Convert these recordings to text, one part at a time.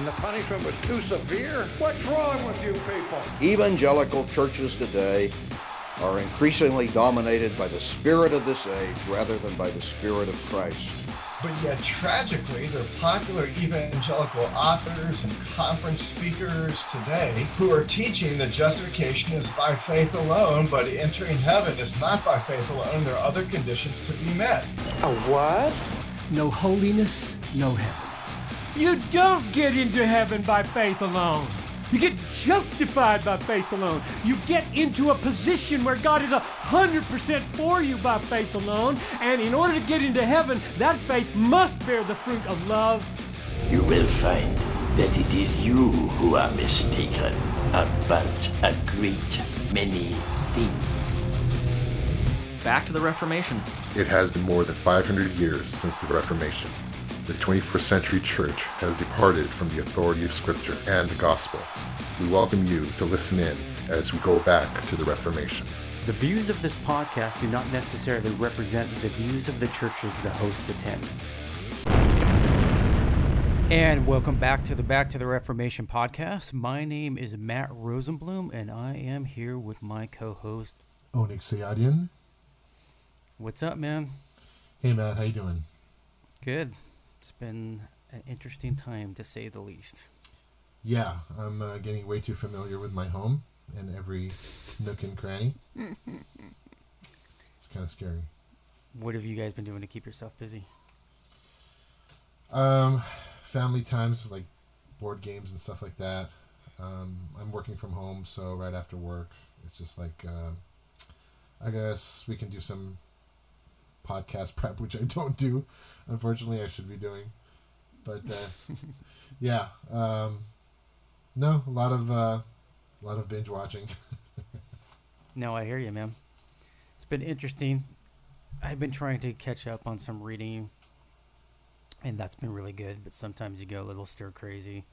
and the punishment was too severe? What's wrong with you people? Evangelical churches today are increasingly dominated by the spirit of this age rather than by the spirit of Christ. But yet, tragically, there are popular evangelical authors and conference speakers today who are teaching that justification is by faith alone, but entering heaven is not by faith alone. There are other conditions to be met. A what? No holiness, no heaven. You don't get into heaven by faith alone. You get justified by faith alone. You get into a position where God is 100% for you by faith alone. And in order to get into heaven, that faith must bear the fruit of love. You will find that it is you who are mistaken about a great many things. Back to the Reformation. It has been more than 500 years since the Reformation the 21st century church has departed from the authority of Scripture and the gospel. We welcome you to listen in as we go back to the Reformation. The views of this podcast do not necessarily represent the views of the churches the hosts attend. And welcome back to the Back to the Reformation podcast. My name is Matt Rosenblum, and I am here with my co-host Onig Sayadian. What's up, man? Hey, Matt. How you doing? Good. It's been an interesting time to say the least. Yeah, I'm uh, getting way too familiar with my home and every nook and cranny. it's kind of scary. What have you guys been doing to keep yourself busy? Um, family times like board games and stuff like that. Um, I'm working from home, so right after work, it's just like uh, I guess we can do some podcast prep, which I don't do. Unfortunately, I should be doing. But uh, yeah, um, no, a lot of uh, a lot of binge watching. no, I hear you, man. It's been interesting. I've been trying to catch up on some reading, and that's been really good. But sometimes you go a little stir crazy.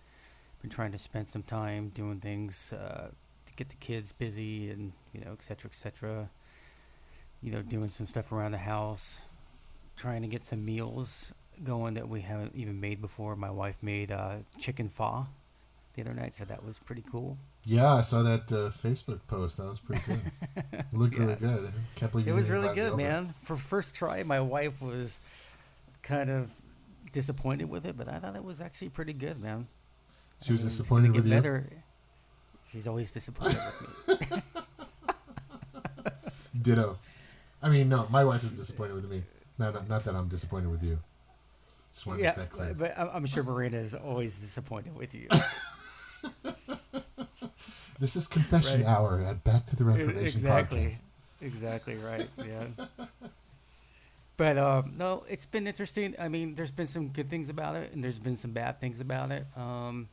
Been trying to spend some time doing things uh, to get the kids busy, and you know, et cetera, et cetera you know, doing some stuff around the house, trying to get some meals going that we haven't even made before. My wife made uh, chicken pho the other night, so that was pretty cool. Yeah, I saw that uh, Facebook post. That was pretty good. it looked yeah, really good. Can't believe it was really good, man. For first try, my wife was kind of disappointed with it, but I thought it was actually pretty good, man. She I was mean, disappointed with you. Better. She's always disappointed with me. Ditto. I mean, no, my wife is disappointed with me. Not, not, not that I'm disappointed with you. Just want to yeah, make that clear. But I'm sure Marina is always disappointed with you. this is confession right. hour at Back to the Reformation exactly. podcast. Exactly right. Yeah. but um, no, it's been interesting. I mean, there's been some good things about it, and there's been some bad things about it. Um,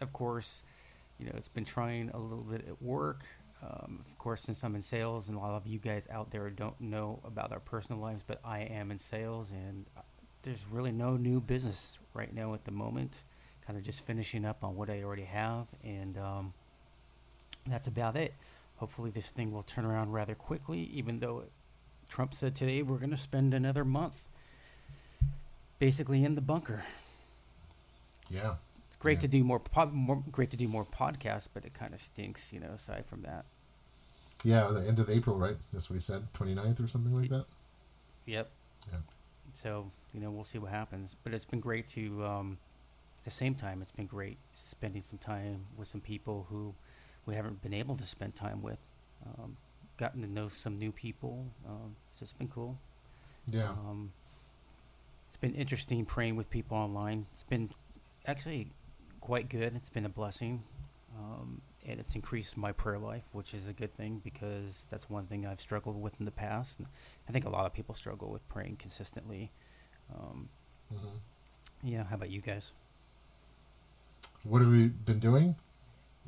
of course, you know, it's been trying a little bit at work. Um, of course, since I'm in sales, and a lot of you guys out there don't know about our personal lives, but I am in sales, and uh, there's really no new business right now at the moment. Kind of just finishing up on what I already have, and um, that's about it. Hopefully, this thing will turn around rather quickly, even though Trump said today we're going to spend another month basically in the bunker. Yeah. Great yeah. to do more, po- more, great to do more podcasts, but it kind of stinks, you know. Aside from that. Yeah, the end of April, right? That's what he said, 29th or something like that. Yep. Yeah. So you know, we'll see what happens. But it's been great to, um, at the same time, it's been great spending some time with some people who we haven't been able to spend time with. Um, gotten to know some new people, um, so it's been cool. Yeah. Um, it's been interesting praying with people online. It's been actually quite good. It's been a blessing. Um, and it's increased my prayer life, which is a good thing because that's one thing I've struggled with in the past. And I think a lot of people struggle with praying consistently. Um, mm-hmm. Yeah, how about you guys? What have we been doing?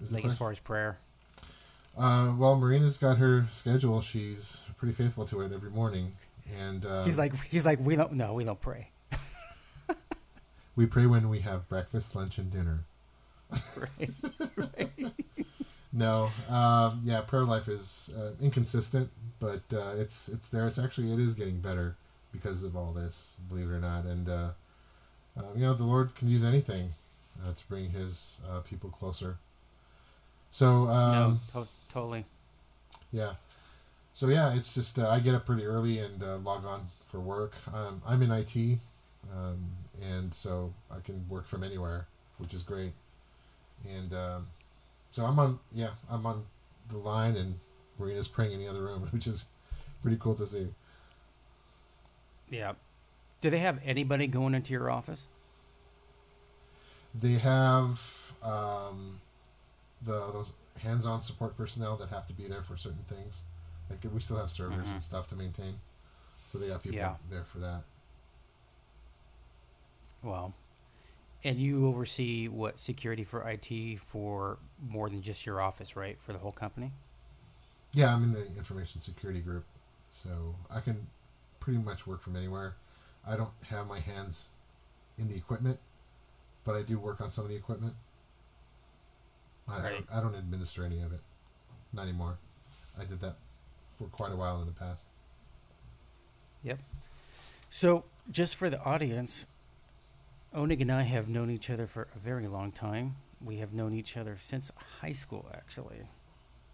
Is like as far as prayer. Uh, well, Marina's got her schedule. She's pretty faithful to it every morning, and uh, he's like, he's like, we don't, no, we don't pray. We pray when we have breakfast, lunch, and dinner. right. right. no, um, yeah, prayer life is uh, inconsistent, but uh, it's it's there. It's actually it is getting better because of all this, believe it or not. And uh, uh, you know, the Lord can use anything. uh, to bring his uh, people closer. So um, no, to- totally. yeah, so yeah, it's just uh, I get up pretty early and uh, log on for work. Um, I'm in IT, um, and so I can work from anywhere, which is great. And um, so I'm on, yeah, I'm on the line, and Marina's praying in the other room, which is pretty cool to see. Yeah. Do they have anybody going into your office? They have um, the those hands-on support personnel that have to be there for certain things. Like we still have servers Mhm. and stuff to maintain, so they got people Yeah. there for that. Well, and you oversee what security for IT for more than just your office, right? For the whole company. Yeah, I'm in the information security group, so I can pretty much work from anywhere. I don't have my hands in the equipment, but I do work on some of the equipment. I, I, Right. don't, I don't administer any of it, not anymore. I did that for quite a while in the past. Yep. So, just for the audience, Onig and I have known each other for a very long time. We have known each other since high school, actually.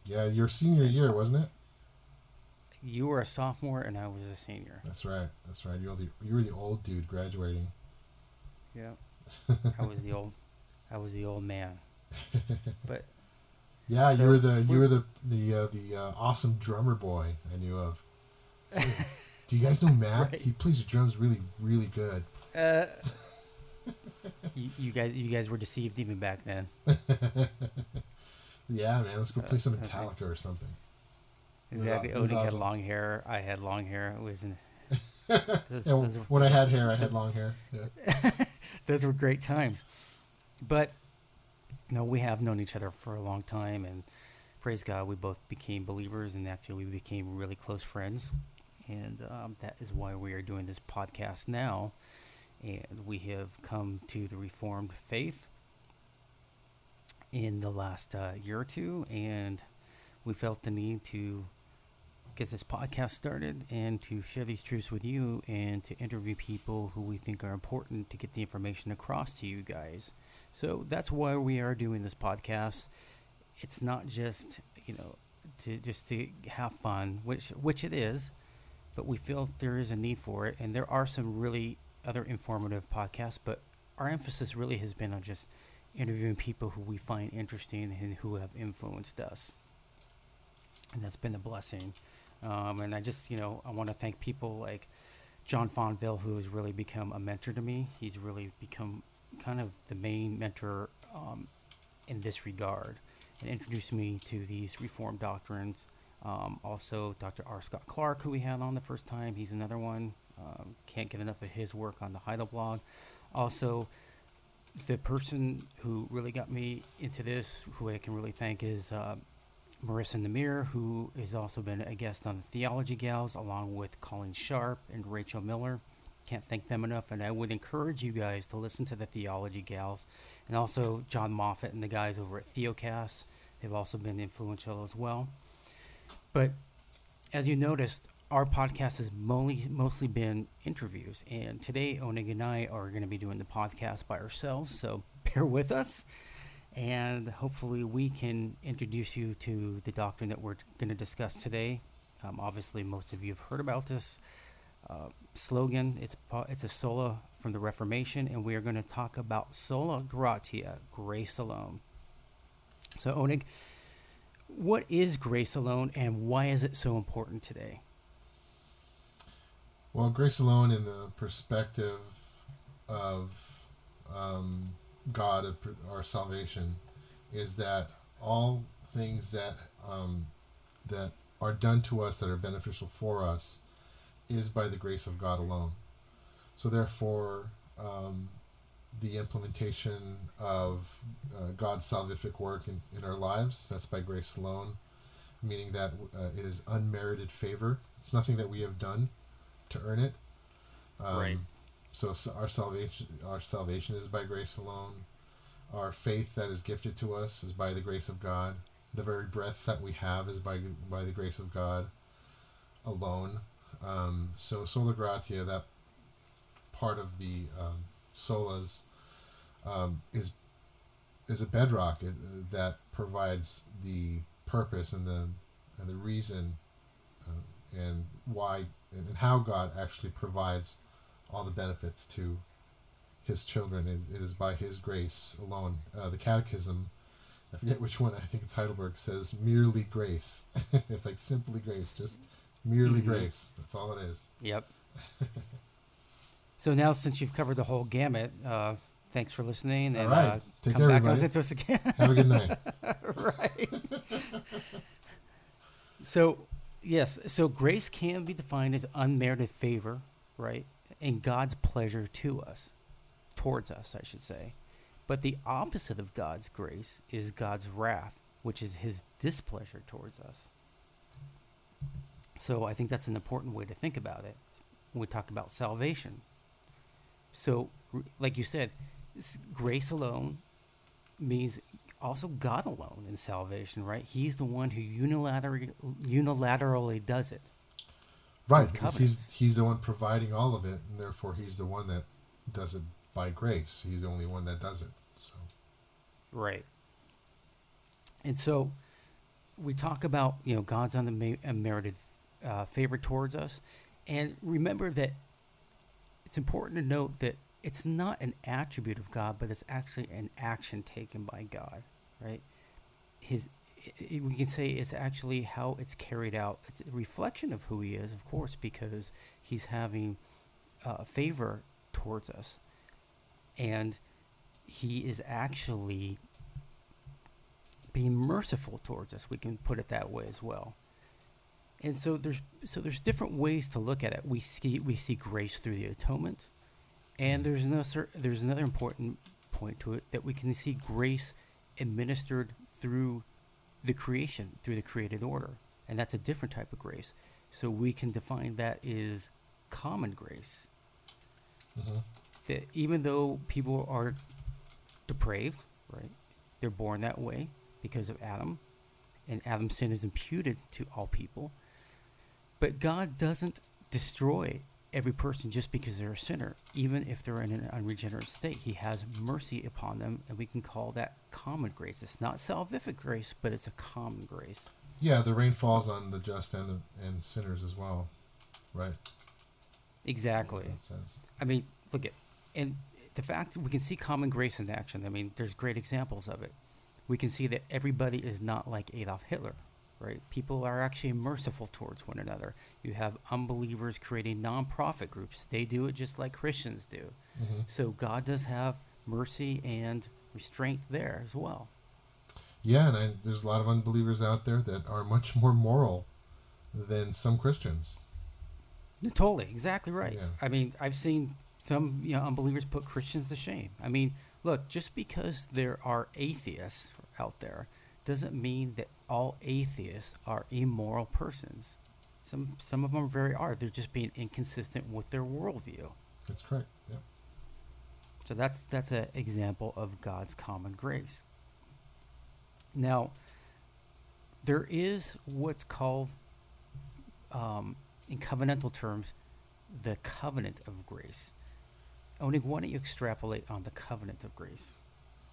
Yeah, your senior year, wasn't it? You were a sophomore and I was a senior. That's right. That's right. You're the you were the old dude graduating. Yeah. I was the old, I was the old man. But Yeah, So you were the you we're- were the the uh, the uh, awesome drummer boy I knew of. Do you guys know Matt? Right. He plays the drums really really good. uh, you, you guys, you guys were deceived even back then. Yeah, man, let's go play some Uh. Metallica or something. Exactly. aw- it was Onig had long hair. I had long hair. It was. An, those, those were- when I had hair, I had long hair. Yeah. those were great times. But no, we have known each other for a long time, and praise God, we both became believers, and actually we became really close friends, and um, that is why we are doing this podcast now. And we have come to the Reformed faith in the last uh, year or two, and we felt the need to get this podcast started and to share these truths with you and to interview people who we think are important to get the information across to you guys. So that's why we are doing this podcast. It's not just, you know, to just to have fun, which which it is, but we feel there is a need for it and there are some really other informative podcasts, but our emphasis really has been on just interviewing people who we find interesting and who have influenced us. And that's been a blessing. Um, and I just, you know, I want to thank people like John Fonville, who has really become a mentor to me. He's really become kind of the main mentor um, in this regard and introduced me to these reform doctrines. Um, also, Dr. R. Scott Clark, who we had on the first time, he's another one. Um, can't get enough of his work on the Heidelblog. Also, the person who really got me into this, who I can really thank, is uh, Marissa Namir, who has also been a guest on the Theology Gals, along with Colin Sharp and Rachel Miller. Can't thank them enough, and I would encourage you guys to listen to the Theology Gals, and also Jon Moffitt and the guys over at Theocast. They've also been influential as well. But as you noticed, our podcast has mostly, mostly been interviews, and today Onig and I are going to be doing the podcast by ourselves, so bear with us and hopefully we can introduce you to the doctrine that we're going to discuss today. Um, obviously, most of you have heard about this uh, slogan. It's it's a sola from the Reformation, and we are going to talk about sola gratia, grace alone. So, Onig, what is grace alone, and why is it so important today? Well, grace alone, in the perspective of um, God, our salvation, is that all things that um, that are done to us that are beneficial for us is by the grace of God alone. So, therefore, um, the implementation of uh, God's salvific work in, in our lives, that's by grace alone, meaning that uh, it is unmerited favor. It's nothing that we have done to earn it. Um, Right. So our salvation, our salvation is by grace alone. Our faith that is gifted to us is by the grace of God. The very breath that we have is by by the grace of God alone. Um, so sola gratia, that part of the um, solas, um, is is a bedrock uh, that provides the purpose and the and the reason uh, and why and how God actually provides all the benefits to his children. It, it is by his grace alone. Uh, the Catechism, I forget which one. I think it's Heidelberg says merely grace. it's like simply grace, just merely Mhm. grace. That's all it is. Yep. so now, since you've covered the whole gamut, uh, thanks for listening, and All right. uh, Take come care, back and listen to us again. Have a good night. right. so, yes, so grace can be defined as unmerited favor, right, and God's pleasure to us, towards us, I should say. But the opposite of God's grace is God's wrath, which is His displeasure towards us. So I think that's an important way to think about it when we talk about salvation. So, like you said, grace alone means also God alone in salvation, right? He's the one who unilaterally unilaterally does it. Right, because he's he's the one providing all of it, and therefore he's the one that does it by grace. He's the only one that does it. So Right. And so we talk about, you know, God's unmerited uh, favor towards us. And remember that it's important to note that it's not an attribute of God, but it's actually an action taken by God, right? His, i- i- we can say it's actually how it's carried out. It's a reflection of who He is, of course, because He's having uh, favor towards us. And He is actually being merciful towards us. We can put it that way as well. And so there's so there's different ways to look at it. We see we see grace through the atonement, and there's another there's another important point to it that we can see grace administered through the creation, through the created order, and that's a different type of grace. So we can define that is common grace. Mhm. That even though people are depraved, right? They're born that way because of Adam, and Adam's sin is imputed to all people. But God doesn't destroy every person just because they're a sinner, even if they're in an unregenerate state. He has mercy upon them, and we can call that common grace. It's not salvific grace, but it's a common grace. yeah, the rain falls on the just and the, and sinners as well, right? Exactly. I mean, look at, and the fact we can see common grace in action. I mean, there's great examples of it. We can see that everybody is not like Adolf Hitler, right? People are actually merciful towards one another. You have unbelievers creating non-profit groups. They do it just like Christians do. Mhm. So God does have mercy and restraint there as well. Yeah, and I, there's a lot of unbelievers out there that are much more moral than some Christians. Totally, exactly right. Yeah. I mean, I've seen some you know unbelievers put Christians to shame. I mean, look, just because there are atheists out there doesn't mean that all atheists are immoral persons. Some some of them very are. They're just being inconsistent with their worldview. That's correct. Yeah. So that's that's an example of God's common grace. Now, there is what's called, um, in covenantal terms, the covenant of grace. Only why don't you extrapolate on the covenant of grace?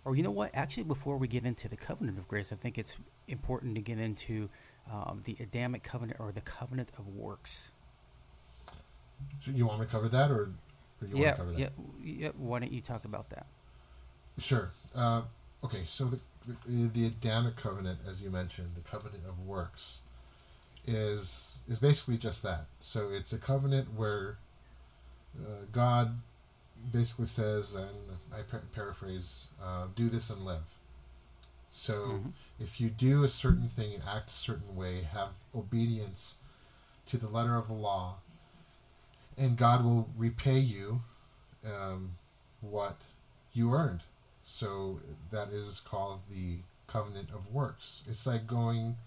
Or you know what? Actually, before we get into the covenant of grace, I think it's important to get into um, the Adamic covenant or the covenant of works. So you want me to cover that, or, or you yeah, want to cover that? yeah, yeah. Why don't you talk about that? Sure. Uh, okay, so the, the the Adamic covenant, as you mentioned, the covenant of works, is is basically just that. So it's a covenant where uh, God basically says, and I par- paraphrase, uh, "Do this and live." So Mhm. if you do a certain thing and act a certain way, have obedience to the letter of the law, and God will repay you um, what you earned. So that is called the covenant of works. It's like going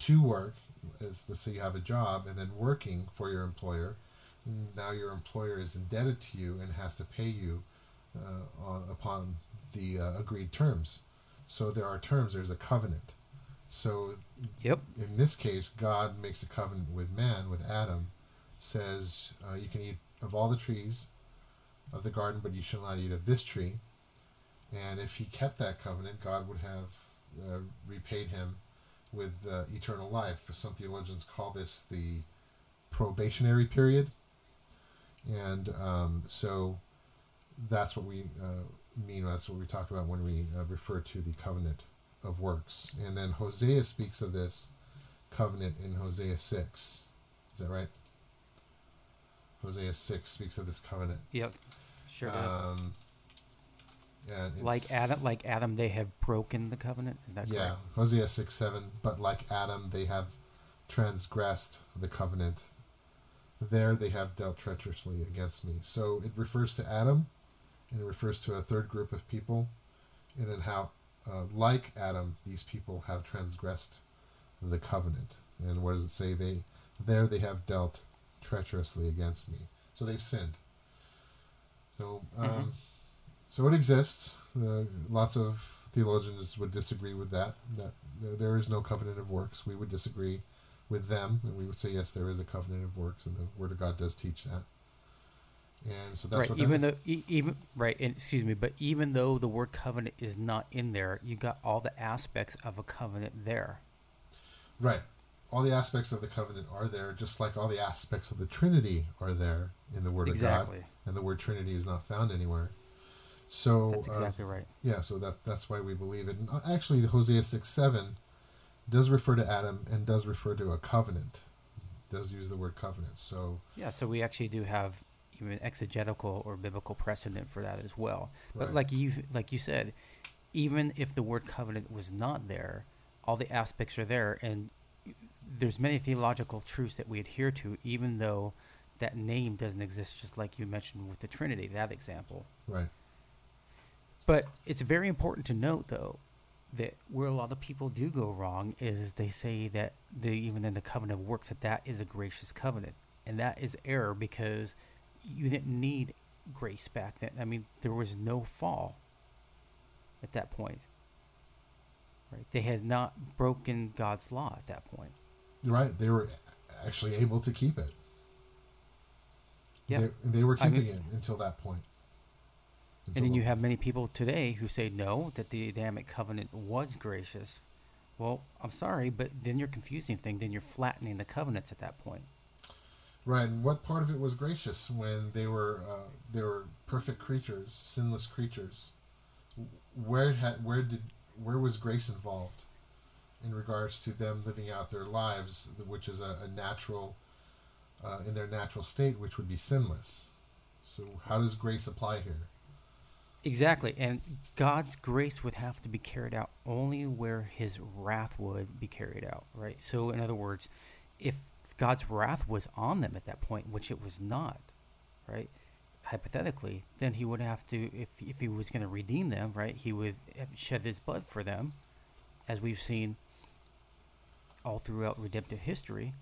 to work, as let's say you have a job, and then working for your employer. Now your employer is indebted to you and has to pay you uh, on, upon the uh, agreed terms. So there are terms. There's a covenant. So Yep. in this case, God makes a covenant with man, with Adam, says uh, you can eat of all the trees of the garden, but you shall not eat of this tree. And if he kept that covenant, God would have uh, repaid him with uh, eternal life. Some theologians call this the probationary period. And um, so that's what we uh, mean, that's what we talk about when we uh, refer to the covenant of works. And then Hosea speaks of this covenant in Hosea 6. Is that right? Hosea 6 speaks of this covenant. Yep. Sure does. Um, like Adam, like Adam, they have broken the covenant. Is that Yeah, correct? Hosea 6 7. But like Adam, they have transgressed the covenant. There they have dealt treacherously against me. So it refers to Adam, and it refers to a third group of people, and then how, uh, like Adam, these people have transgressed the covenant. And what does it say? They there they have dealt treacherously against me. So they've sinned. So um, Mhm. so it exists. Uh, lots of theologians would disagree with that. That there is no covenant of works. We would disagree with them, and we would say yes, there is a covenant of works, and the Word of God does teach that. And so that's right. Even though, e- even right, and, excuse me, but even though the word covenant is not in there, you got all the aspects of a covenant there. Right. All the aspects of the covenant are there, just like all the aspects of the Trinity are there in the Word of God. And the word Trinity is not found anywhere. So That's uh, exactly right. Yeah, so that that's why we believe it. And uh, actually, the Hosea six seven does refer to Adam and does refer to a covenant. Does use the word covenant. So Yeah, so we actually do have even exegetical or biblical precedent for that as well. But Right. like you like you said, even if the word covenant was not there, all the aspects are there and there's many theological truths that we adhere to even though that name doesn't exist just like you mentioned with the Trinity, that example. right, But it's very important to note, though, that where a lot of people do go wrong is they say that the, even in the covenant of works that that is a gracious covenant, and that is error because you didn't need grace back then. I mean, there was no fall at that point. Right? They had not broken God's law at that point. Right. They were actually able to keep it. Yeah. They, they were I keeping mean- it until that point. And then you have many people today who say no, that the Adamic covenant was gracious. Well, I'm sorry, but then you're confusing things. Then you're flattening the covenants at that point. Right, and what part of it was gracious when they were uh, they were perfect creatures, sinless creatures? Where had where did where was grace involved in regards to them living out their lives, which is a, a natural uh, in their natural state, which would be sinless? So how does grace apply here? Exactly. And God's grace would have to be carried out only where his wrath would be carried out, right? So, in other words, if God's wrath was on them at that point, which it was not, right? Hypothetically, then he would have to, if, if he was going to redeem them, right, he would shed his blood for them, as we've seen all throughout redemptive history.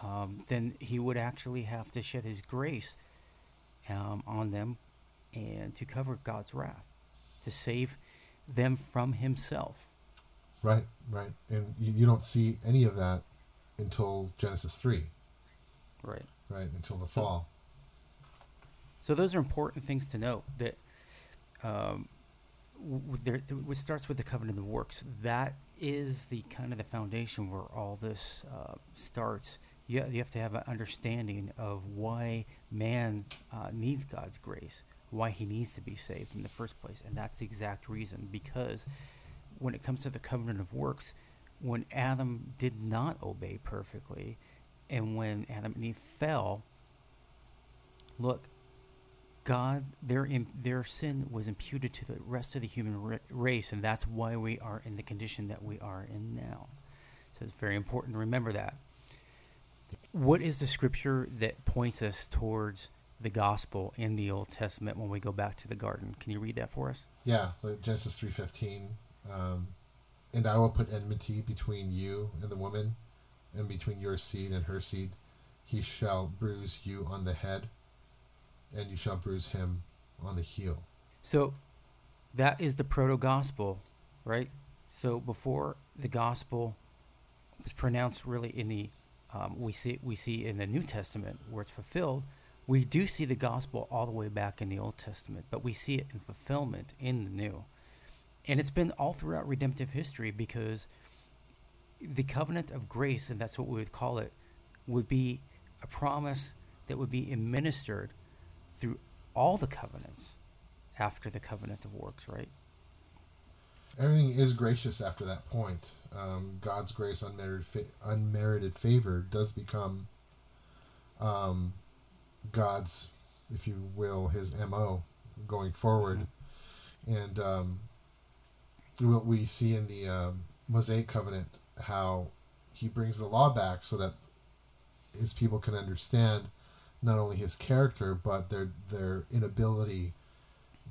Um, then he would actually have to shed his grace um, on them and to cover God's wrath, to save them from himself. Right, right, and you, you don't see any of that until Genesis three, Right. right? Until the So- fall. So those are important things to note. That um, w- there, th- what starts with the covenant of works. That is the kind of the foundation where all this uh, starts. You, ha- you have to have an understanding of why man uh, needs God's grace, why he needs to be saved in the first place, and that's the exact reason. Because when it comes to the covenant of works, when Adam did not obey perfectly, and when Adam and Eve fell, look, God, their their sin was imputed to the rest of the human ra- race, and that's why we are in the condition that we are in now. So it's very important to remember that. What is the scripture that points us towards the gospel in the Old Testament when we go back to the garden? Can you read that for us? Yeah, Genesis three fifteen, um, and I will put enmity between you and the woman, and between your seed and her seed. He shall bruise you on the head, and you shall bruise him on the heel. So that is the proto gospel, right? So before the gospel was pronounced really in the um, we see we see in the New Testament where it's fulfilled, we do see the gospel all the way back in the Old Testament, but we see it in fulfillment in the New. And it's been all throughout redemptive history because the covenant of grace, and that's what we would call it, would be a promise that would be administered through all the covenants after the covenant of works, right? Everything is gracious after that point. Um, God's grace, unmerited, fa- unmerited favor, does become um, God's, if you will, his mo going forward, and um, what we see in the um, Mosaic covenant, how he brings the law back so that his people can understand not only his character but their their inability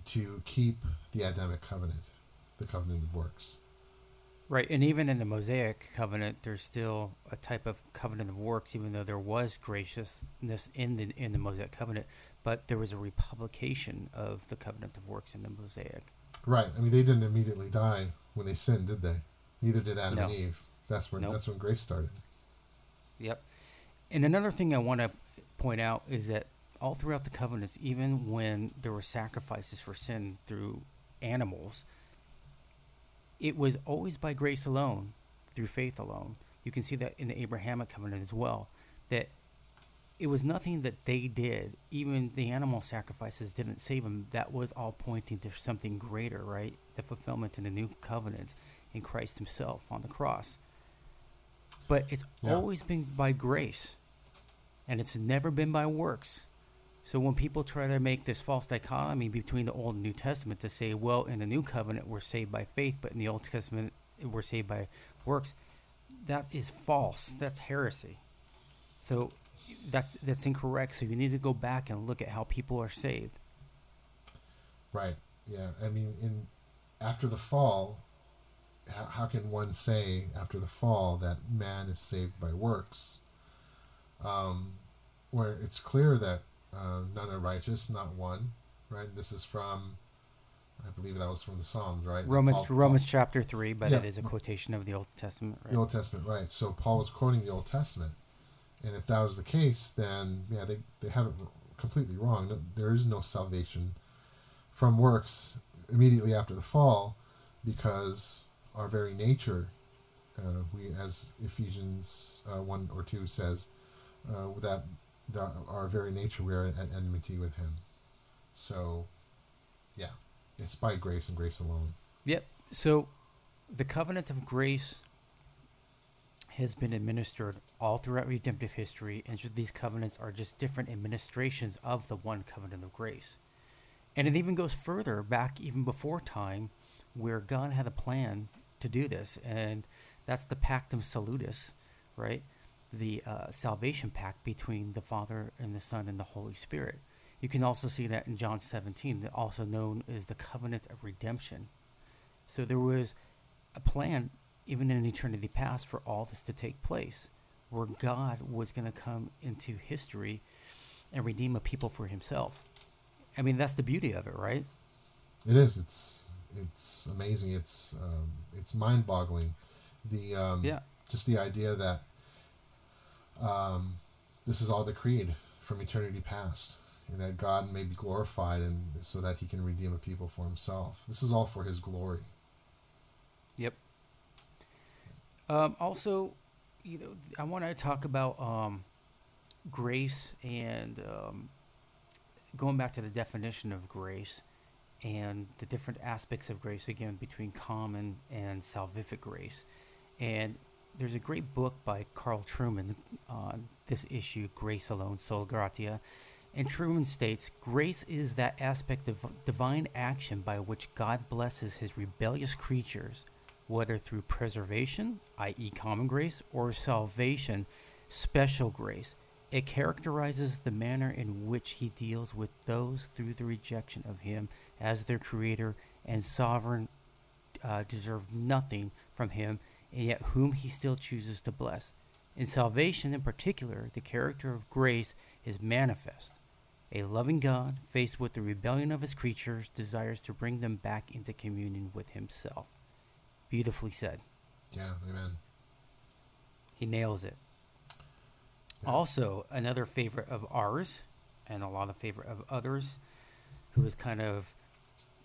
to keep the Adamic covenant, the covenant of works. Right, and even in the Mosaic covenant, there's still a type of covenant of works, even though there was graciousness in the in the Mosaic covenant, but there was a republication of the covenant of works in the Mosaic. Right. I mean, they didn't immediately die when they sinned, did they? Neither did Adam No. and Eve. That's when Nope. that's when grace started. Yep. And another thing I want to point out is that all throughout the covenants, even when there were sacrifices for sin through animals, it was always by grace alone, through faith alone. You can see that in the Abrahamic covenant as well, that it was nothing that they did. Even the animal sacrifices didn't save them. That was all pointing to something greater, right? The fulfillment in the new covenant in Christ Himself on the cross. But it's Yeah. always been by grace, and it's never been by works. So when people try to make this false dichotomy between the Old and New Testament to say, well, in the New Covenant we're saved by faith, but in the Old Testament we're saved by works, that is false. That's heresy. So that's that's incorrect. So you need to go back and look at how people are saved. Right. Yeah. I mean, in after the fall, how, how can one say after the fall that man is saved by works? Um, where it's clear that uh, none are righteous, not one. Right. This is from, I believe that was from the Psalms, right? Romans Paul- Romans chapter three, but Yeah. it is a quotation of the Old Testament. Right? The Old Testament, right. So Paul was quoting the Old Testament. And if that was the case, then, yeah, they, they have it completely wrong. There is no salvation from works immediately after the fall because our very nature, uh, we, as Ephesians uh, 1 or 2 says, uh, that, that our very nature we are at enmity with him. So, yeah, it's by grace and grace alone. Yep. So the covenant of grace has been administered all throughout redemptive history, and these covenants are just different administrations of the one covenant of grace. And it even goes further back, even before time, where God had a plan to do this, and that's the Pactum Salutis, right? The uh, salvation pact between the Father and the Son and the Holy Spirit. You can also see that in John 17, also known as the covenant of redemption. So there was a plan, even in eternity past, for all this to take place, where God was going to come into history and redeem a people for Himself. I mean, that's the beauty of it, right? It is. It's it's amazing. It's um, it's mind boggling. The um, Yeah. just the idea that um, this is all decreed from eternity past, and that God may be glorified, and so that He can redeem a people for Himself. This is all for His glory. Yep. Um, also, you know, I want to talk about um, grace and um, going back to the definition of grace and the different aspects of grace again between common and salvific grace. And there's a great book by Carl Trueman on this issue, Grace Alone, Sol Gratia. And Trueman states Grace is that aspect of divine action by which God blesses his rebellious creatures, whether through preservation, i.e., common grace, or salvation, special grace. It characterizes the manner in which he deals with those through the rejection of him as their creator and sovereign uh, deserve nothing from him, and yet whom he still chooses to bless. In salvation, in particular, the character of grace is manifest. A loving God, faced with the rebellion of his creatures, desires to bring them back into communion with himself. Beautifully said. Yeah, Amen. He nails it. Yeah. Also, another favorite of ours, and a lot of favorite of others, who is kind of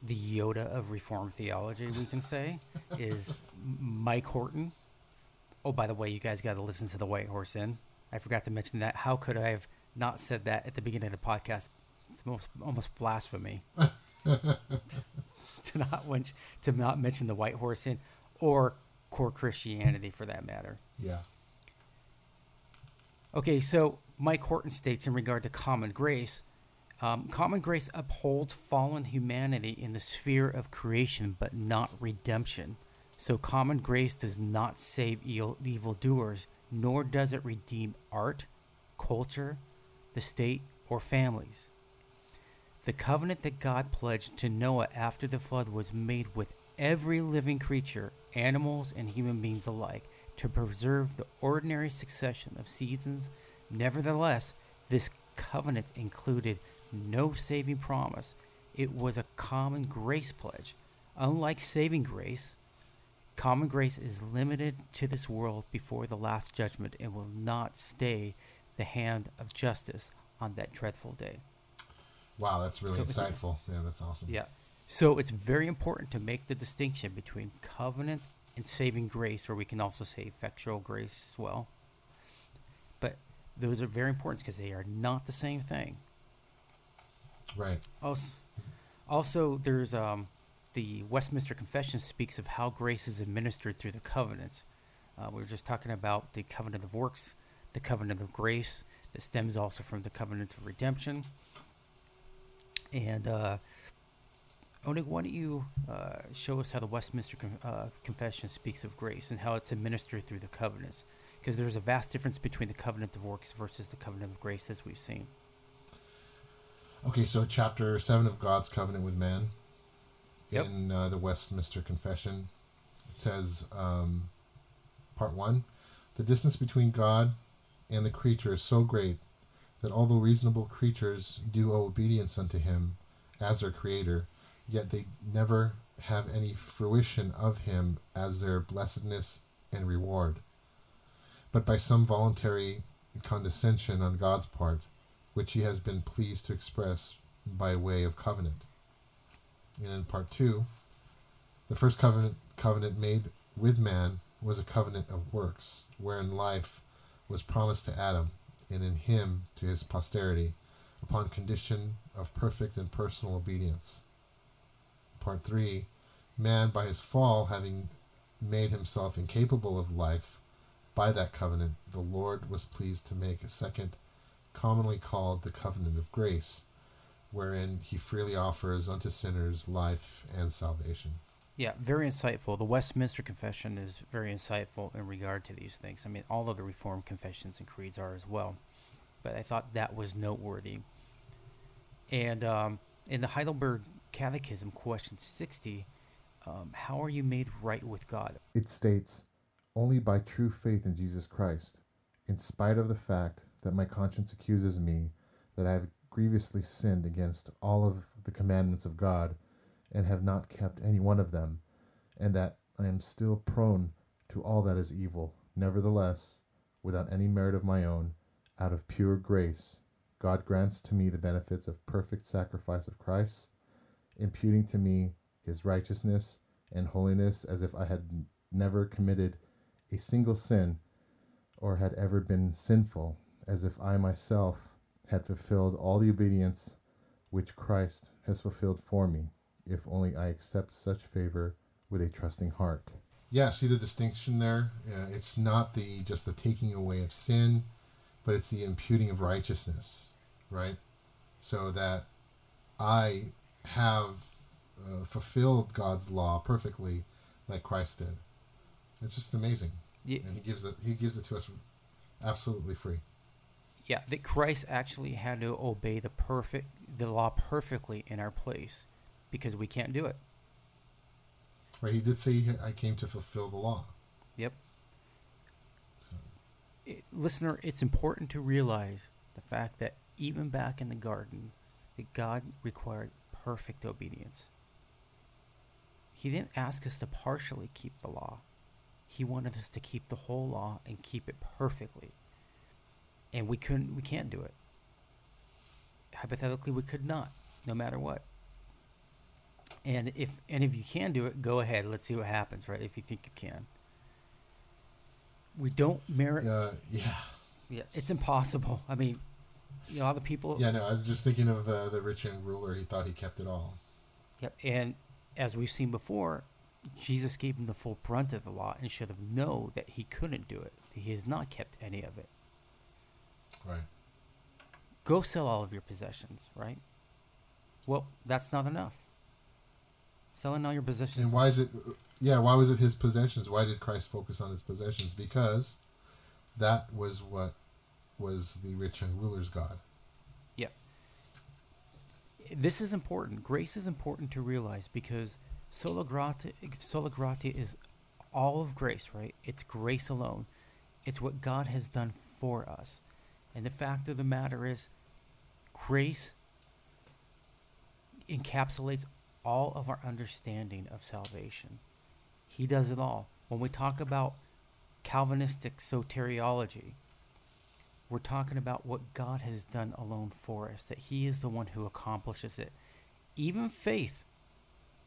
the Yoda of Reformed theology, we can say, is Mike Horton. Oh, by the way, you guys got to listen to the White Horse Inn. I forgot to mention that. How could I have not said that at the beginning of the podcast? It's almost, almost blasphemy to not wench, to not mention the White Horse Inn or core Christianity for that matter. Yeah. Okay, so Mike Horton states in regard to common grace um, common grace upholds fallen humanity in the sphere of creation, but not redemption. So, common grace does not save evil, evildoers, nor does it redeem art, culture, the state, or families. The covenant that God pledged to Noah after the flood was made with every living creature, animals and human beings alike, to preserve the ordinary succession of seasons. Nevertheless, this covenant included no saving promise. It was a common grace pledge. Unlike saving grace, common grace is limited to this world before the last judgment and will not stay the hand of justice on that dreadful day. Wow, that's really So insightful. Yeah, that's awesome. Yeah. So it's very important to make the distinction between covenant and saving grace, or we can also say effectual grace as well. But those are very important because they are not the same thing. Right. Also, also there's um, the Westminster Confession speaks of how grace is administered through the covenants. Uh, we were just talking about the covenant of works, the covenant of grace that stems also from the covenant of redemption. And uh, Onig, why don't you uh, show us how the Westminster uh, Confession speaks of grace and how it's administered through the covenants? Because there's a vast difference between the covenant of works versus the covenant of grace, as we've seen. Okay, so chapter 7 of God's Covenant with Man Yep. in uh, the Westminster Confession. It says, um, part 1 The distance between God and the creature is so great that although reasonable creatures do owe obedience unto him as their creator, yet they never have any fruition of him as their blessedness and reward. But by some voluntary condescension on God's part, which he has been pleased to express by way of covenant. And in part two, the first covenant covenant made with man was a covenant of works, wherein life was promised to Adam, and in him to his posterity, upon condition of perfect and personal obedience. Part three, man by his fall having made himself incapable of life, by that covenant the Lord was pleased to make a second commonly called the covenant of grace, wherein he freely offers unto sinners life and salvation. Yeah, very insightful. The Westminster Confession is very insightful in regard to these things. I mean, all of the Reformed confessions and creeds are as well. But I thought that was noteworthy. And um, in the Heidelberg Catechism, question 60, um, how are you made right with God? It states, Only by true faith in Jesus Christ, in spite of the fact that my conscience accuses me that I have grievously sinned against all of the commandments of God and have not kept any one of them, and that I am still prone to all that is evil. Nevertheless, without any merit of my own, out of pure grace, God grants to me the benefits of perfect sacrifice of Christ, imputing to me his righteousness and holiness as if I had never committed a single sin or had ever been sinful, as if I myself had fulfilled all the obedience which Christ has fulfilled for me, if only I accept such favor with a trusting heart. Yeah, see the distinction there. Uh, it's not the just the taking away of sin, but it's the imputing of righteousness, right? So that I have uh, fulfilled God's law perfectly, like Christ did. It's just amazing, Yeah, and He gives it. He gives it to us absolutely free. Yeah, that Christ actually had to obey the perfect, the law perfectly in our place, because we can't do it. Right? He did say, "I came to fulfill the law." Yep. So, it, listener, it's important to realize the fact that even back in the garden, that God required perfect obedience. He didn't ask us to partially keep the law. He wanted us to keep the whole law and keep it perfectly. And we couldn't we can't do it. hypothetically we could not, no matter what. And if and if you can do it, go ahead. Let's see what happens, right? If you think you can. We don't merit. Uh, yeah. Yeah, it's impossible. I mean, you know, all the people. Yeah, no, I'm just thinking of uh, the rich young ruler. He thought he kept it all. Yep. And as we've seen before, Jesus gave him the full brunt of the law and should have known that he couldn't do it. He has not kept any of it. Right. Go sell all of your possessions, right? Well, that's not enough. Selling all your possessions. And why is it? Yeah, why was it his possessions? Why did Christ focus on his possessions? Because that was what was the rich and ruler's God. Yeah. This is important. Grace is important to realize because sola gratia, sola gratia is all of grace, right? It's grace alone. It's what God has done for us. And the fact of the matter is, grace encapsulates all of our understanding of salvation. He does it all. When we talk about Calvinistic soteriology, we're talking about what God has done alone for us, that He is the one who accomplishes it. Even faith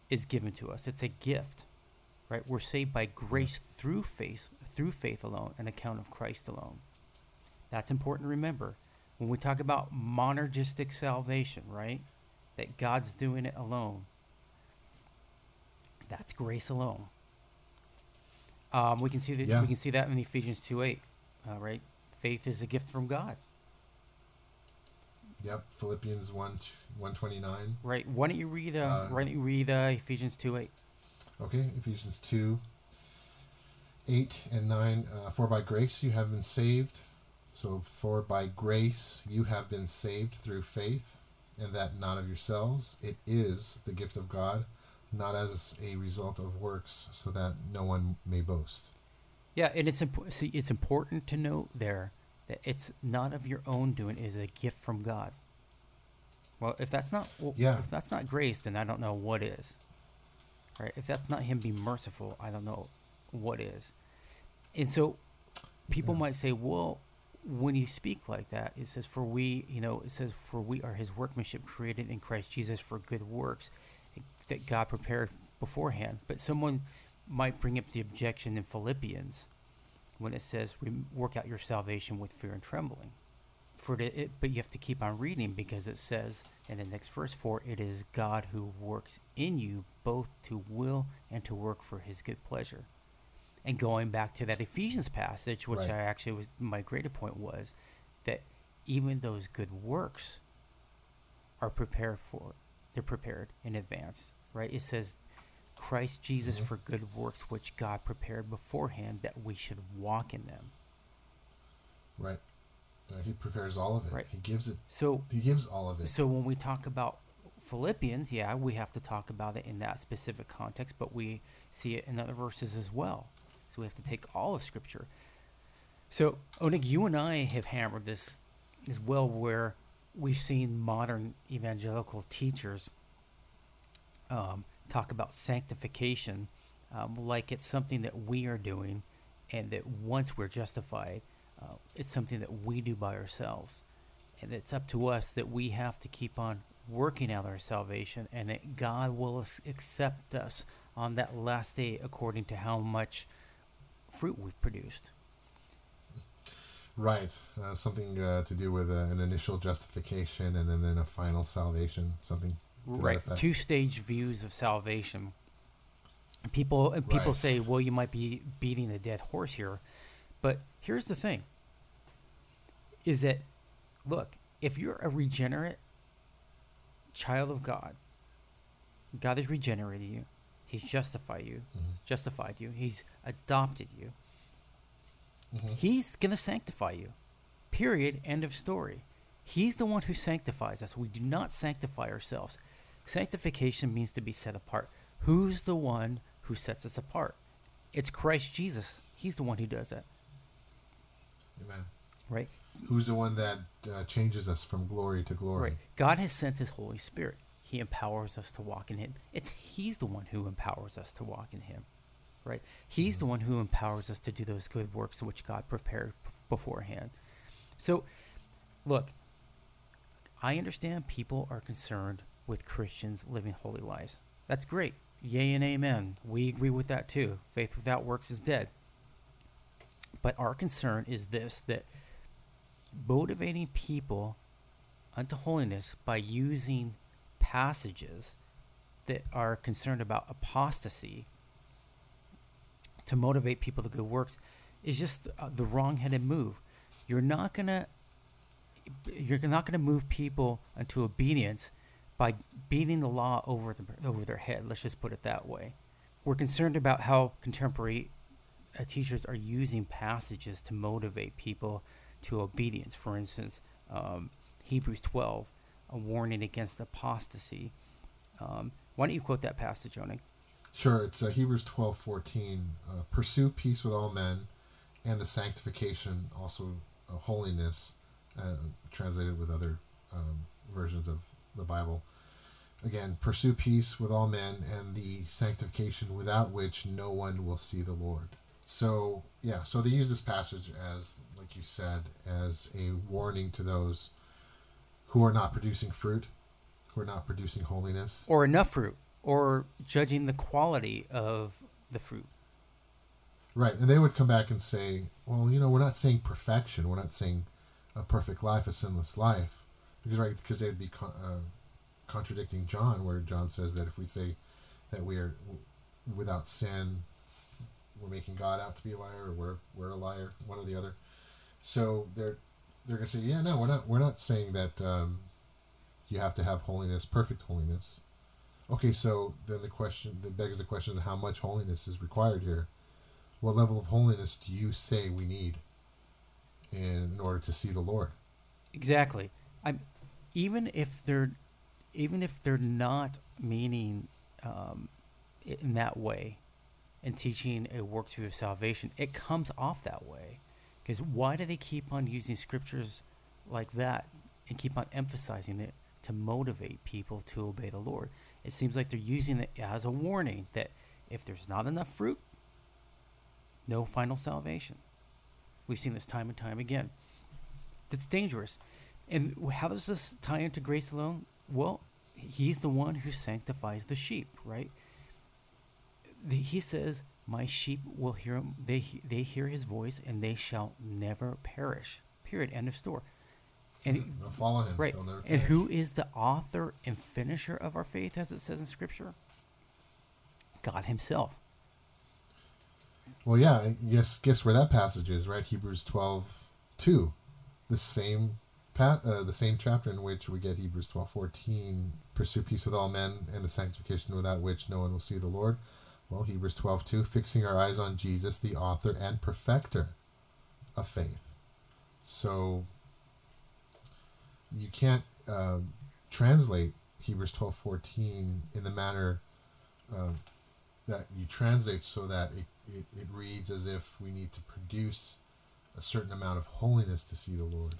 is given to us, it's a gift. Right? We're saved by grace through faith, through faith alone, an account of Christ alone. That's important to remember. When we talk about monergistic salvation, right? That God's doing it alone. That's grace alone. Um, we can see that Yeah. we can see that in Ephesians two eight, uh, right? Faith is a gift from God, Yep, Philippians 1 129. right? Why don't you read? Uh, Uh, why don't you read uh, Ephesians two eight? Okay, Ephesians 2 8 and 9. Uh, for by grace you have been saved. So, for by grace you have been saved through faith, and that not of yourselves. It is the gift of God, not as a result of works, so that no one may boast. Yeah, and it's imp- see, it's important to note there that it's not of your own doing; it is a gift from God. Well, if that's not well, Yeah. if that's not grace, then I don't know what is. Right? If that's not Him being merciful, I don't know what is. And so, people Yeah. might say, "Well, when you speak like that, it says, for we, you know, it says, for we are His workmanship, created in Christ Jesus for good works that God prepared beforehand." But someone might bring up the objection in Philippians when it says, "We work out your salvation with fear and trembling." For the, it, but you have to keep on reading because it says in the next verse, "For it is God who works in you both to will and to work for His good pleasure." And going back to that Ephesians passage, which Right. I actually was my greater point was that even those good works are prepared for. They're prepared in advance, right? It says Christ Jesus Mhm. for good works which God prepared beforehand that we should walk in them. Right? Uh, he prepares all of it. Right. He gives it. So He gives all of it. So when we talk about Philippians, yeah, we have to talk about it in that specific context, but we see it in other verses as well. So we have to take all of Scripture. So Onig, you and I have hammered this as well, where we've seen modern evangelical teachers um, talk about sanctification um, like it's something that we are doing, and that once we're justified, uh, it's something that we do by ourselves and it's up to us that we have to keep on working out our salvation and that God will accept us on that last day according to how much fruit we've produced. Right. Uh, something uh, to do with uh, an initial justification and then, then a final salvation. Something. Right. Two stage views of salvation. People people Right. say, well, you might be beating a dead horse here. But here's the thing is that, look, if you're a regenerate child of God, God has regenerated you. He's justified you, Mhm. justified you. He's adopted you. Mhm. He's going to sanctify you. Period. End of story. He's the one who sanctifies us. We do not sanctify ourselves. Sanctification means to be set apart. Who's the one who sets us apart? It's Christ Jesus. He's the one who does that, Amen. right? Who's the one that uh, changes us from glory to glory? Right. God has sent his Holy Spirit. He empowers us to walk in him. It's he's the one who empowers us to walk in him. Right? He's mm-hmm. the one who empowers us to do those good works which God prepared b- beforehand. So, look, I understand people are concerned with Christians living holy lives. That's great. Yay and amen. We agree with that too. Faith without works is dead. But our concern is this that motivating people unto holiness by using passages that are concerned about apostasy to motivate people to good works is just uh, the wrong-headed move. You're not gonna you're not gonna move people into obedience by beating the law over the, over their head. Let's just put it that way. We're concerned about how contemporary uh, teachers are using passages to motivate people to obedience. For instance, um, Hebrews 12, a warning against apostasy. Um, why don't you quote that passage, Onig? Sure, it's uh, Hebrews twelve fourteen. Uh, Pursue peace with all men, and the sanctification, also uh, holiness, uh, translated with other um, versions of the Bible. Again, pursue peace with all men, and the sanctification without which no one will see the Lord. So yeah, so they use this passage as, like you said, as a warning to those who are not producing fruit, who are not producing holiness, or enough fruit or judging the quality of the fruit. Right, and they would come back and say, "Well, you know, we're not saying perfection. We're not saying a perfect life, a sinless life, because right, because they'd be con- uh, contradicting John, where John says that if we say that we are w- without sin, we're making God out to be a liar, or we're we're a liar, one or the other. So they're they're gonna say, yeah, no, we're not we're not saying that um, you have to have holiness, perfect holiness. Okay, so then the question that begs the question: How much holiness is required here? What level of holiness do you say we need in, in order to see the Lord? Exactly. I'm even if they're even if they're not meaning um, in that way and teaching a work view of salvation, it comes off that way. Because why do they keep on using scriptures like that and keep on emphasizing it to motivate people to obey the Lord? It seems like they're using it as a warning that if there's not enough fruit, no final salvation. We've seen this time and time again. That's dangerous. And how does this tie into grace alone? Well, he's the one who sanctifies the sheep, right? He says, "My sheep will hear him. They they hear his voice, and they shall never perish." Period. End of story. And they'll follow him. Right. And who is the author and finisher of our faith, as it says in Scripture? God Himself. Well, yeah. Guess guess where that passage is, right? Hebrews 12, 2. The same pa- uh, the same chapter in which we get Hebrews 12, 14. Pursue peace with all men and the sanctification without which no one will see the Lord. Well, Hebrews 12, 2. Fixing our eyes on Jesus, the author and perfecter of faith. So you can't uh, translate Hebrews 12, 14 in the manner uh, that you translate so that it, it, it reads as if we need to produce a certain amount of holiness to see the Lord.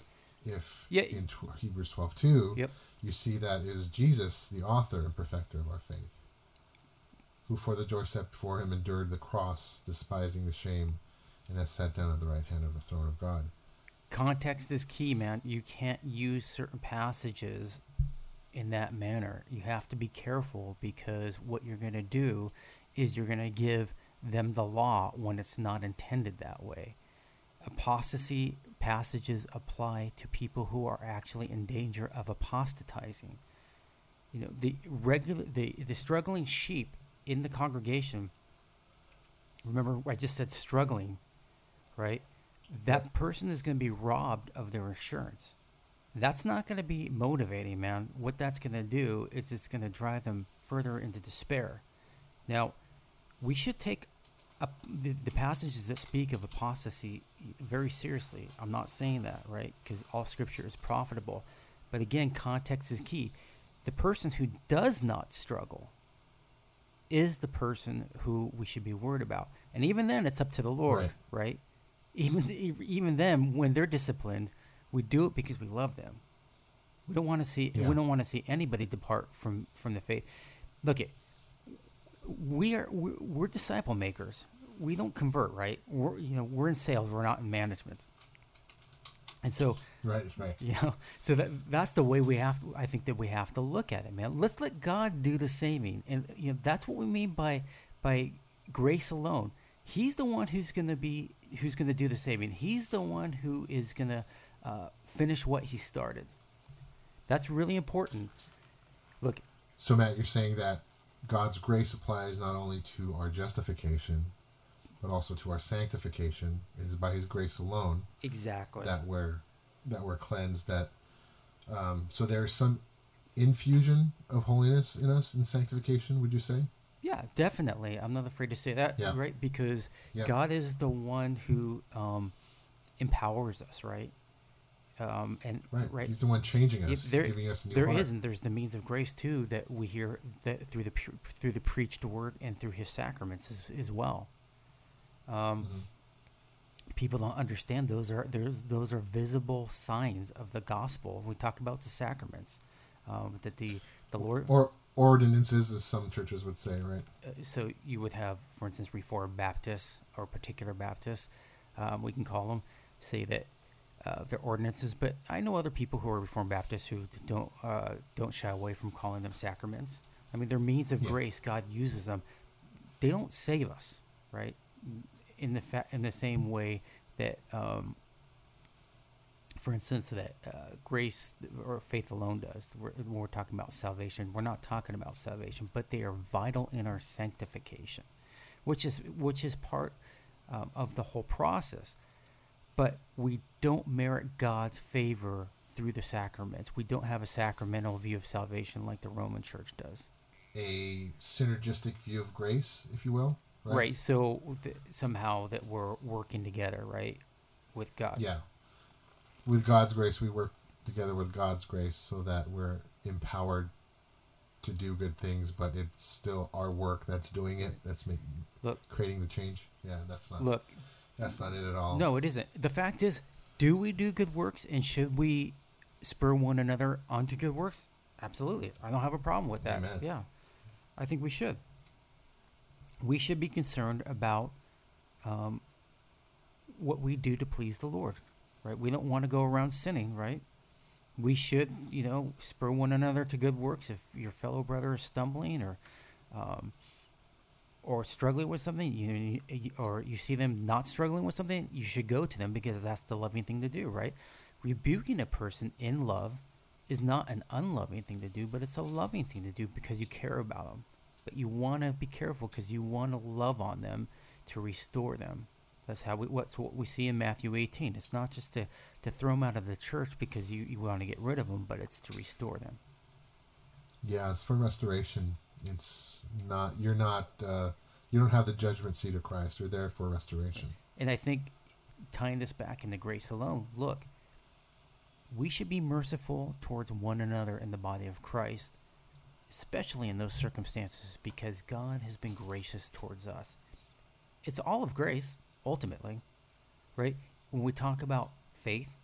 If yeah. in tw- Hebrews 12, 2, yep. you see that it is Jesus, the author and perfecter of our faith, who for the joy set before him endured the cross, despising the shame, and has sat down at the right hand of the throne of God context is key, man. You can't use certain passages in that manner. You have to be careful because what you're going to do is you're going to give them the law when it's not intended that way. Apostasy passages apply to people who are actually in danger of apostatizing. You know, the regular the, the struggling sheep in the congregation remember I just said struggling, right? that person is going to be robbed of their insurance. That's not going to be motivating, man. What that's going to do is it's going to drive them further into despair. Now, we should take a, the, the passages that speak of apostasy very seriously. I'm not saying that, right? Because all scripture is profitable. But again, context is key. The person who does not struggle is the person who we should be worried about. And even then, it's up to the Lord, right? right? even even them when they're disciplined, we do it because we love them. We don't want to see yeah. we don't want to see anybody depart from from the faith. Look it, we are we're, we're, disciple makers. We don't convert, right? We're you know we're in sales. We're not in management. And so, Right, right. you know, so that that's the way we have to. I think that we have to look at it, man. Let's let God do the saving, and you know that's what we mean by by grace alone. He's the one who's going to be who's going to do the saving. He's the one who is going to uh, finish what he started. That's really important. Look, So, Matt, you're saying that God's grace applies not only to our justification, but also to our sanctification. is by His grace alone exactly. that we're that we're cleansed. That um, so there's some infusion of holiness in us in sanctification. Would you say? Yeah, definitely. I'm not afraid to say that, Yeah. right? Because Yeah. God is the one who um, empowers us, right? Um, and Right. right, He's the one changing us, there, giving us new there heart. is, and there's the means of grace too that we hear that through the through the preached word and through His sacraments as, as well. Um, Mm-hmm. People don't understand those are there's those are visible signs of the gospel. We talk about the sacraments um, that the the Lord Or ordinances, as some churches would say, right? uh, so you would have, for instance, Reformed Baptists or particular Baptists, um, we can call them, say that uh, they're ordinances. But I know other people who are Reformed Baptists who don't uh, don't shy away from calling them sacraments. I mean, they're means of Yeah. grace. God uses them. They don't save us, right? In the fa- in the same way that, um, for instance, that uh, grace or faith alone does. We're, when we're talking about salvation, we're not talking about salvation, but they are vital in our sanctification, which is which is part um, of the whole process. But we don't merit God's favor through the sacraments. We don't have a sacramental view of salvation like the Roman Church does. A synergistic view of grace, if you will. Right. So th- somehow that we're working together, right, with God. Yeah. With God's grace, we work together with God's grace so that we're empowered to do good things, but it's still our work that's doing it. That's making Look, creating the change. Yeah, that's not look. that's not it at all. No, it isn't. The fact is, do we do good works, and should we spur one another onto good works? Absolutely. I don't have a problem with that. Amen. Yeah, I think we should. We should be concerned about um, what we do to please the Lord, right? We don't want to go around sinning, right? We should, you know, spur one another to good works. If your fellow brother is stumbling or um, or struggling with something, you, you or you see them not struggling with something, you should go to them because that's the loving thing to do, right? Rebuking a person in love is not an unloving thing to do, but it's a loving thing to do because you care about them. But you want to be careful because you want to love on them to restore them. That's how we. What's what we see in Matthew 18. It's not just to to throw them out of the church because you you want to get rid of them, but it's to restore them. Yeah, it's for restoration. It's not you're not uh, you don't have the judgment seat of Christ. You're there for restoration. And I think tying this back into grace alone, look, we should be merciful towards one another in the body of Christ, especially in those circumstances, because God has been gracious towards us. It's all of grace, ultimately, right? When we talk about faith,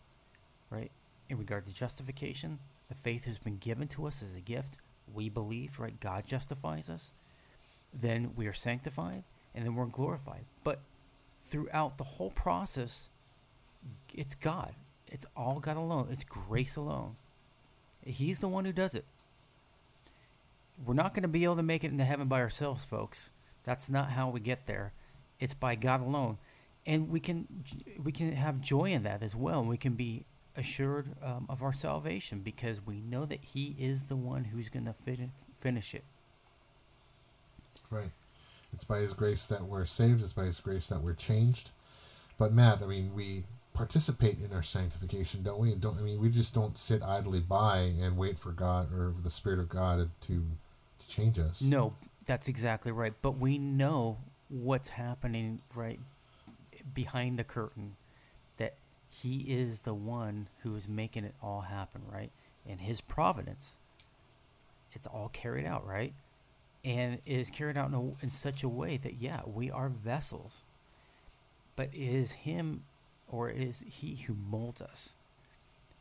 right, in regard to justification, the faith has been given to us as a gift. We believe, right? God justifies us. Then we are sanctified, and then we're glorified. But throughout the whole process, it's God. It's all God alone. It's grace alone. He's the one who does it. We're not going to be able to make it into heaven by ourselves, folks. That's not how we get there. It's by God alone, and we can we can have joy in that as well. We can be assured um, of our salvation because we know that He is the one who's going to fin- finish it. Right. It's by His grace that we're saved. It's by His grace that we're changed. But Matt, I mean, we participate in our sanctification, don't we? Don't I mean we just don't sit idly by and wait for God or the Spirit of God to to change us. No, that's exactly right. But we know what's happening right behind the curtain that he is the one who is making it all happen, right? In his providence, it's all carried out, right? And it is carried out in, a, in such a way that, yeah, we are vessels. But it is him or it is he who molds us.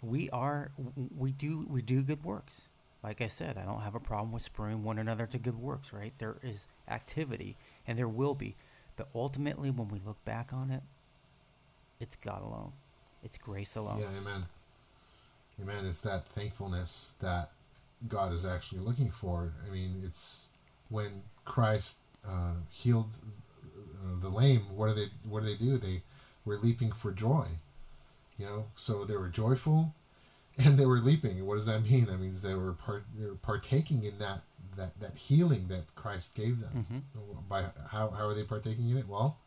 We are, we do, we do good works like I said, I don't have a problem with spurring one another to good works, right? There is activity, and there will be. But ultimately, when we look back on it, it's God alone. It's grace alone. Yeah, amen. Amen. It's that thankfulness that God is actually looking for. I mean, it's when Christ uh, healed uh, the lame. What do they? What do they do? They were leaping for joy. You know, so they were joyful, and they were leaping. What does that mean? That means they were part, they were partaking in that that that healing that Christ gave them. Mm-hmm. By how how are they partaking in it? Well,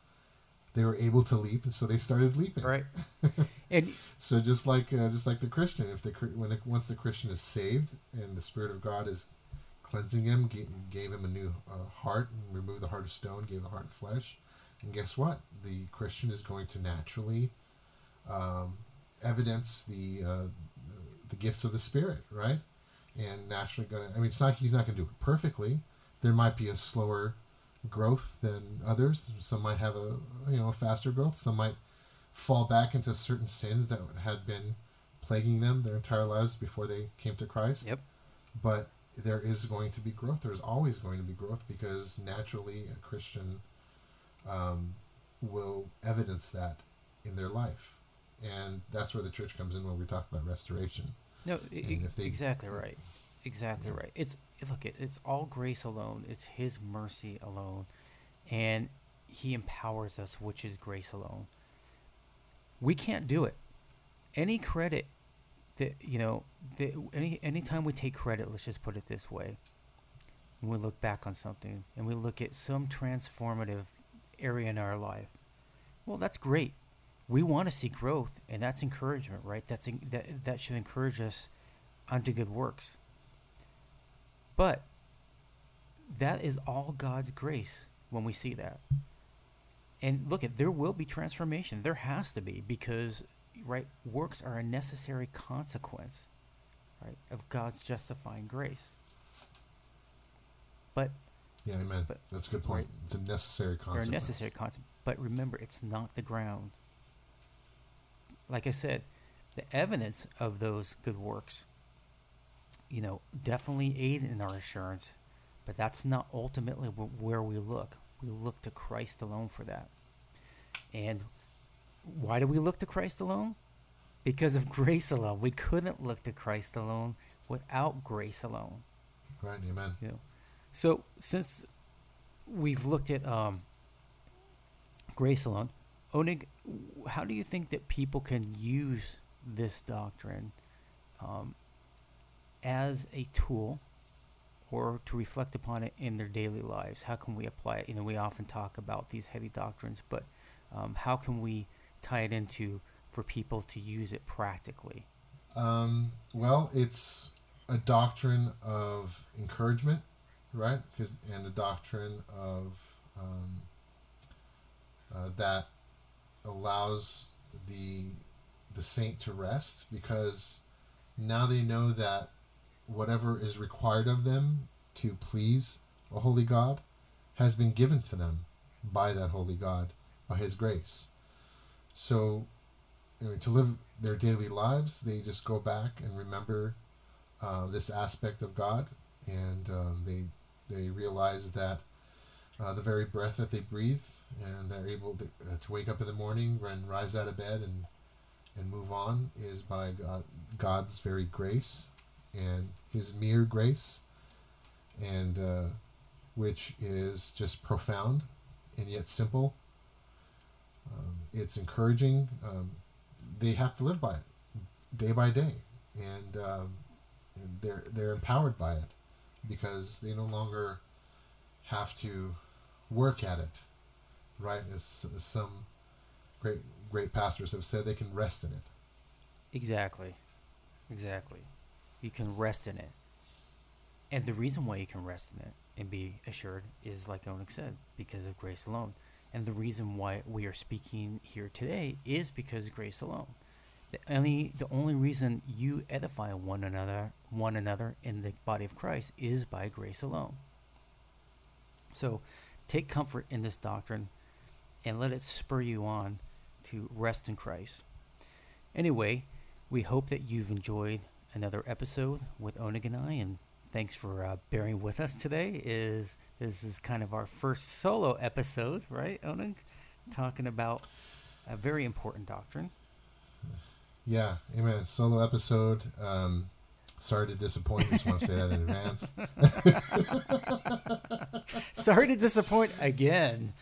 they were able to leap, and so they started leaping. Right. and so just like uh, just like the Christian, if the when the, once the Christian is saved and the Spirit of God is cleansing him, gave, gave him a new uh, heart, and removed the heart of stone, gave the heart of flesh, and guess what? The Christian is going to naturally um, evidence the uh, the gifts of the Spirit, right? And naturally to I mean, it's not he's not going to do it perfectly. There might be a slower growth than others. Some might have a you know a faster growth. Some might fall back into certain sins that had been plaguing them their entire lives before they came to Christ. Yep. But there is going to be growth. There's always going to be growth because naturally a Christian um, will evidence that in their life, and that's where the church comes in when we talk about restoration. No, they- exactly right. Exactly right. It's look, it, it's all grace alone. It's His mercy alone, and He empowers us, which is grace alone. We can't do it. Any credit that you know, that any anytime we take credit, let's just put it this way. When we look back on something and we look at some transformative area in our life, well, that's great. We want to see growth, and that's encouragement, right? That's en- that that should encourage us unto good works. But that is all God's grace when we see that. And look at there will be transformation. There has to be because right works are a necessary consequence, right, of God's justifying grace. But Yeah, amen. But- That's a good point. right. It's a necessary they're consequence. a necessary consequence. But remember, it's not the ground. Like I said, the evidence of those good works, you know, definitely aid in our assurance, but that's not ultimately where we look. We look to Christ alone for that. And why do we look to Christ alone? Because of grace alone. We couldn't look to Christ alone without grace alone. Right, amen. You know, so since we've looked at um, grace alone, Onig, how do you think that people can use this doctrine um, as a tool or to reflect upon it in their daily lives? How can we apply it? You know, we often talk about these heavy doctrines, but um, how can we tie it into for people to use it practically? Um, well, it's a doctrine of encouragement, right? Because and a doctrine of um, uh, that allows the the saint to rest because now they know that whatever is required of them to please a holy God has been given to them by that holy God by His grace. So you know, to live their daily lives, they just go back and remember uh, this aspect of God, and um, they they realize that uh, the very breath that they breathe, and they're able to, uh, to wake up in the morning and rise out of bed and and move on, is by God, God's very grace and His mere grace, and uh, which is just profound and yet simple. Um, it's encouraging. Um, they have to live by it day by day, and, um, and they're they're empowered by it because they no longer have to work at it, right? As, some great great pastors have said, they can rest in it. Exactly. Exactly. You can rest in it. And the reason why you can rest in it and be assured is, like Onig said, because of grace alone. And the reason why we are speaking here today is because grace alone. The only the only reason you edify one another one another in the body of Christ is by grace alone. So take comfort in this doctrine and let it spur you on to rest in Christ. Anyway, we hope that you've enjoyed another episode with Onig and I, and thanks for uh, bearing with us today. Is this is kind of our first solo episode, right, Onig? Talking about a very important doctrine. Yeah, amen. Solo episode. Um, sorry to disappoint. Just want to say that in advance. Sorry to disappoint again.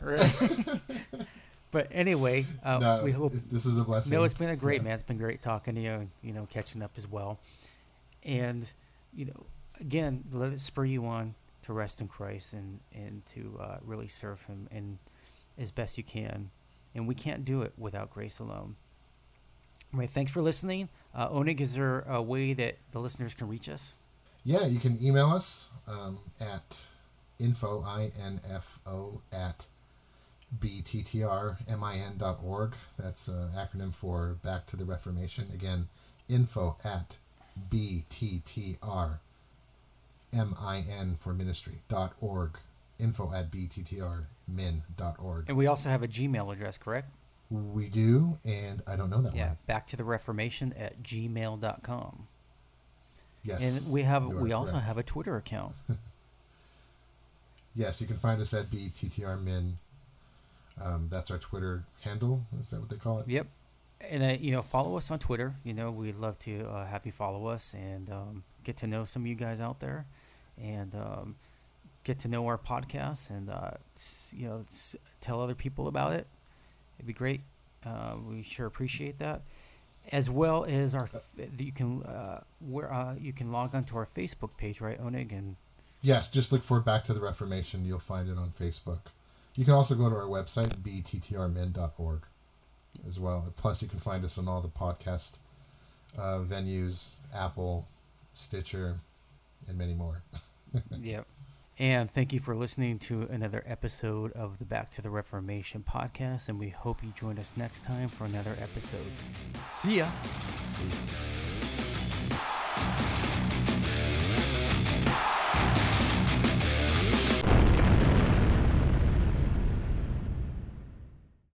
Right. but anyway, uh, No, we hope this is a blessing. No, it's been a great Yeah. man. It's been great talking to you. and, You know, catching up as well. And you know, again, let it spur you on to rest in Christ and and to uh, really serve Him and as best you can. And we can't do it without grace alone. All right. Thanks for listening. Uh, Onig, is there a way that the listeners can reach us? Yeah, you can email us um, at info, I-N-F-O, at bttrmin.org. That's an acronym for Back to the Reformation. Again, info at bttr, M-I-N for ministry.org. Info at bttrmin.org. And we also have a Gmail address, correct? We do, and I don't know that Yeah, one. back to the Reformation at gmail.com. Yes. And we have we also correct. have a Twitter account. Yes, you can find us at bttrmin. Um, that's our Twitter handle. Is that what they call it? Yep. And uh, you know, follow us on Twitter. You know, we'd love to uh, have you follow us and um, get to know some of you guys out there, and um, get to know our podcast, and uh, you know, tell other people about it. It'd be great. Uh, we sure appreciate that, as well as our. You can uh, where uh, you can log on to our Facebook page, right, Onig, and Yes, just look for Back to the Reformation. You'll find it on Facebook. You can also go to our website, bttrmin.org, as well. Plus, you can find us on all the podcast uh, venues Apple, Stitcher, and many more. Yep. And thank you for listening to another episode of the Back to the Reformation podcast. And we hope you join us next time for another episode. See ya. See you.